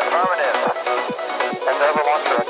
Affirmative. And to every launch director.